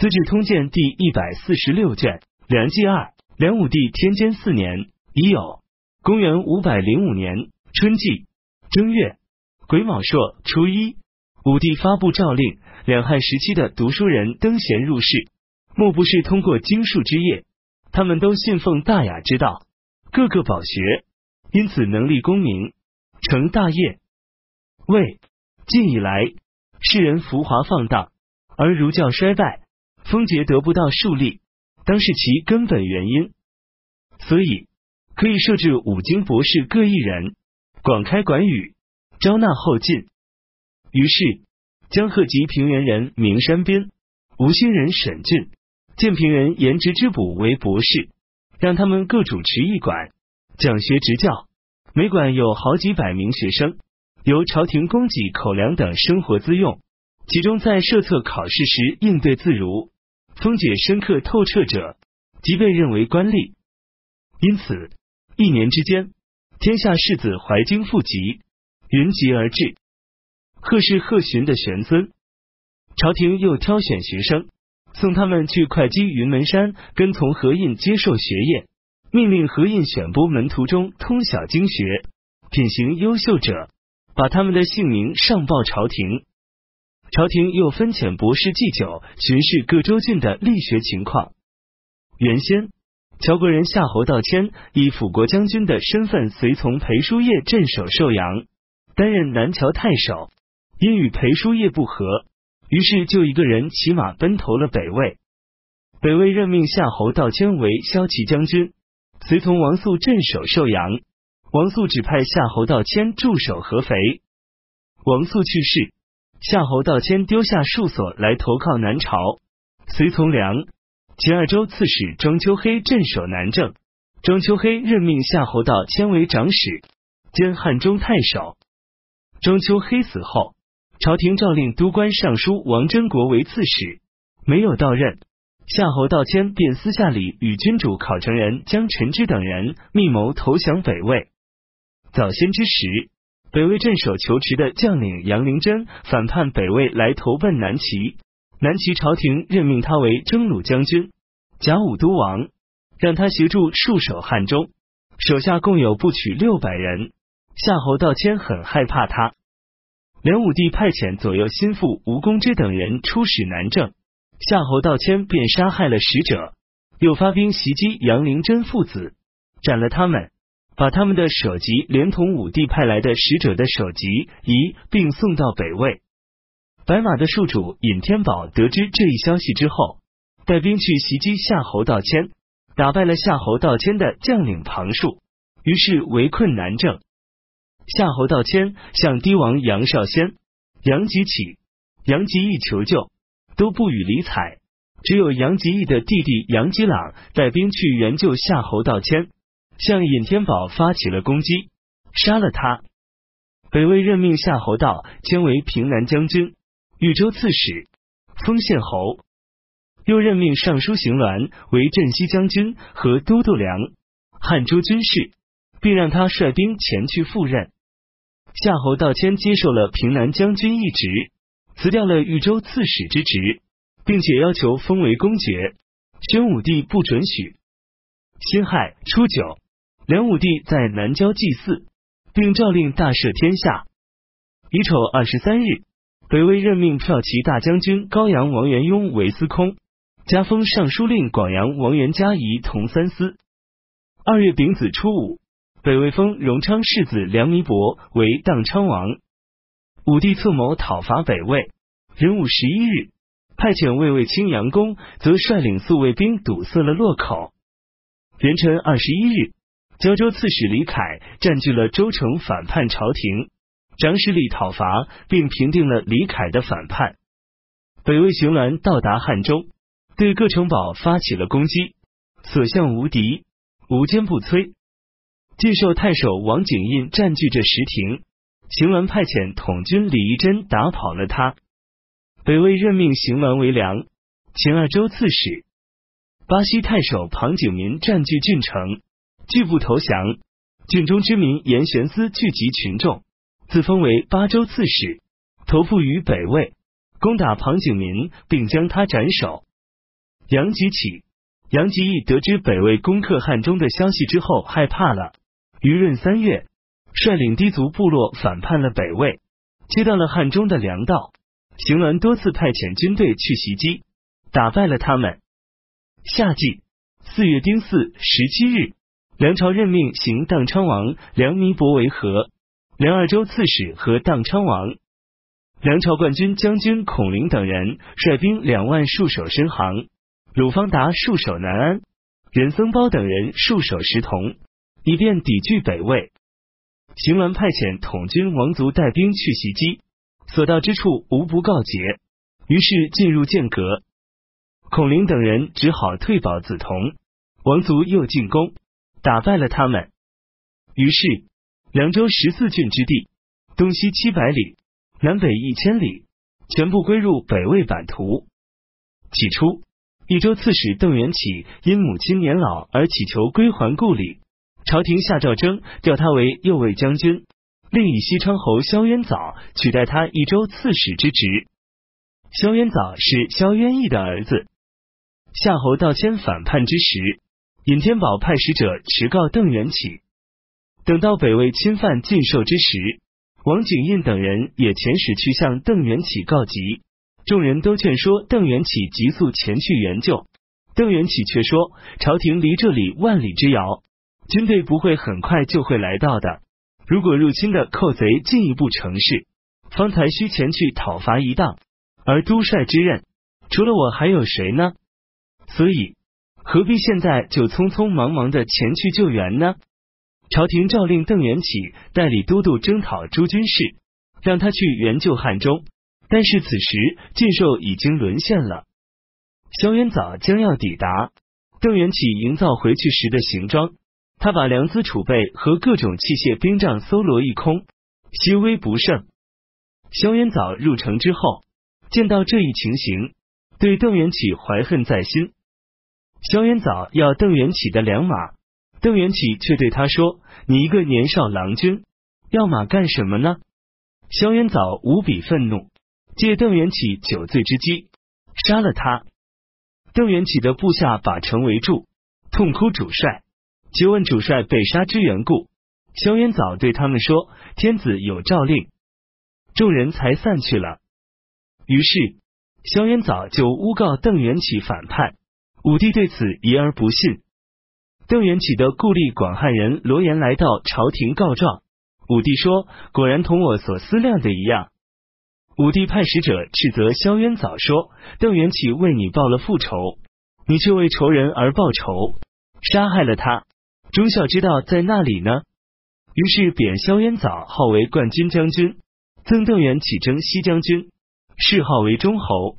资治通鉴》第一百四十六卷，梁纪二，梁武帝天监四年已酉，公元五百零五年春季正月癸卯朔初一，武帝发布诏令，两汉时期的读书人登贤入仕，莫不是通过经术之业。他们都信奉大雅之道，个个饱学，因此能立功名，成大业。魏晋以来，世人浮华放荡，而儒教衰败，风节得不到树立，当是其根本原因。所以可以设置五经博士各一人，广开馆语，招纳后进。于是江鹤及平原人名山边，吴兴人沈俊。建平人颜值之补为博士，让他们各主持一馆，讲学执教。每馆有好几百名学生，由朝廷供给口粮等生活资用。其中在设测考试时应对自如，风解深刻透彻者，即被认为官吏。因此，一年之间，天下士子怀经复集，云集而至。贺氏贺寻的玄孙，朝廷又挑选学生。送他们去会稽云门山跟从何印接受学业，命令何印选拨门徒中通晓经学、品行优秀者，把他们的姓名上报朝廷。朝廷又分遣博士祭酒巡视各州郡的力学情况。原先，乔国人夏侯道迁以辅国将军的身份随从裴叔业镇守寿阳，担任南乔太守，因与裴叔业不和。于是就一个人骑马奔投了北魏。北魏任命夏侯道迁为骁骑将军，随从王肃镇守寿阳。王肃指派夏侯道迁驻守合肥。王肃去世，夏侯道迁丢下戍所来投靠南朝，随从梁秦二州刺史庄丘黑镇守南郑。庄丘黑任命夏侯道迁为长史，兼汉中太守。庄丘黑死后。朝廷诏令都官尚书王真国为刺史，没有到任，夏侯道迁便私下里与君主考成人江陈之等人密谋投降北魏。早先之时，北魏镇守求池的将领杨灵真反叛北魏，来投奔南齐。南齐朝廷任命他为征虏将军、甲午都王，让他协助戍守汉中，手下共有不取六百人。夏侯道迁很害怕他。梁武帝派遣左右心腹吴公之等人出使南郑，夏侯道迁便杀害了使者，又发兵袭击杨灵真父子，斩了他们，把他们的首级连同武帝派来的使者的首级一并送到北魏。白马的戍主尹天宝得知这一消息之后，带兵去袭击夏侯道迁，打败了夏侯道迁的将领庞树，于是围困南郑。夏侯道迁向帝王杨少先、杨吉起、杨吉义求救，都不予理睬。只有杨吉义的弟弟杨吉朗带兵去援救夏侯道迁，向尹天宝发起了攻击，杀了他。北魏任命夏侯道迁为平南将军、豫州刺史、封县侯，又任命尚书邢鸾为镇西将军和都督梁、汉州军事，并让他率兵前去赴任。夏侯道迁接受了平南将军一职，辞掉了豫州刺史之职，并且要求封为公爵。宣武帝不准许。辛亥初九，梁武帝在南郊祭祀，并诏令大赦天下。乙丑二十三日，北魏任命骠骑大将军高阳王元雍为司空，加封尚书令广阳王元嘉仪同三司。二月丙子初五。北魏封荣昌世子梁弥伯为荡昌王。武帝策谋讨伐北魏，壬午十一日，派遣卫尉青阳公，则率领宿卫兵堵塞了洛口。元辰二十一日，胶州刺史李凯占据了州城，反叛朝廷，长史李讨伐，并平定了李凯的反叛。北魏巡峦到达汉中，对各城堡发起了攻击，所向无敌，无坚不摧。晋寿太守王景印占据着石亭，行鸾派遣统军李义珍打跑了他。北魏任命行鸾为梁、秦二州刺史。巴西太守庞景民占据郡城，拒不投降。郡中之民严玄思聚集群众，自封为巴州刺史，投附于北魏，攻打庞景民，并将他斩首。杨吉起。杨吉义得知北魏攻克汉中的消息之后，害怕了。于闰三月，率领氐族部落反叛了北魏，接到了汉中的粮道。邢鸾多次派遣军队去袭击，打败了他们。夏季四月丁巳十七日，梁朝任命行荡昌王梁弥伯为和、梁二州刺史和荡昌王。梁朝冠军将军孔林等人率兵两万戍守深杭，鲁方达戍守南安，任僧包等人戍守石同，以便抵拒北魏。邢鸾派遣统军王族带兵去袭击。所到之处无不告捷，于是进入剑阁。孔林等人只好退保梓潼。王族又进攻，打败了他们。于是凉州十四郡之地，东西七百里，南北一千里，全部归入北魏版图。起初，益州刺史邓元起因母亲年老而乞求归还故里，朝廷下诏征调他为右卫将军。另以西昌侯萧渊藻取代他益州刺史之职。萧渊藻是萧渊义的儿子。夏侯道迁反叛之时，尹天宝派使者持告邓元起。等到北魏侵犯晋寿之时，王景印等人也遣使去向邓元起告急。众人都劝说邓元起急速前去援救，邓元起却说：“朝廷离这里万里之遥，军队不会很快就会来到的。”如果入侵的寇贼进一步城事，方才需前去讨伐一当，而都帅之任，除了我还有谁呢？所以何必现在就匆匆忙忙的前去救援呢？朝廷诏令邓元起代理都督征讨诸军事，让他去援救汉中。但是此时晋寿已经沦陷了，萧渊早将要抵达，邓元起营造回去时的行装。他把粮资储备和各种器械兵仗搜罗一空，心危不胜。萧元藻入城之后，见到这一情形，对邓元起怀恨在心。萧元藻要邓元起的良马，邓元起却对他说：“你一个年少郎君，要马干什么呢？”萧元藻无比愤怒，借邓元起酒醉之机，杀了他。邓元起的部下把城围住，痛哭主帅。就问主帅被杀之缘故，萧元早对他们说：“天子有诏令。”众人才散去了。于是萧元早就诬告邓元起反叛，武帝对此疑而不信。邓元起的故吏广汉人罗延来到朝廷告状，武帝说：“果然同我所思量的一样。”武帝派使者斥责萧渊早说：“邓元起为你报了复仇，你却为仇人而报仇，杀害了他。”忠孝之道在那里呢？于是贬萧渊藻号为冠军将军，赠邓元起征西将军，谥号为忠侯。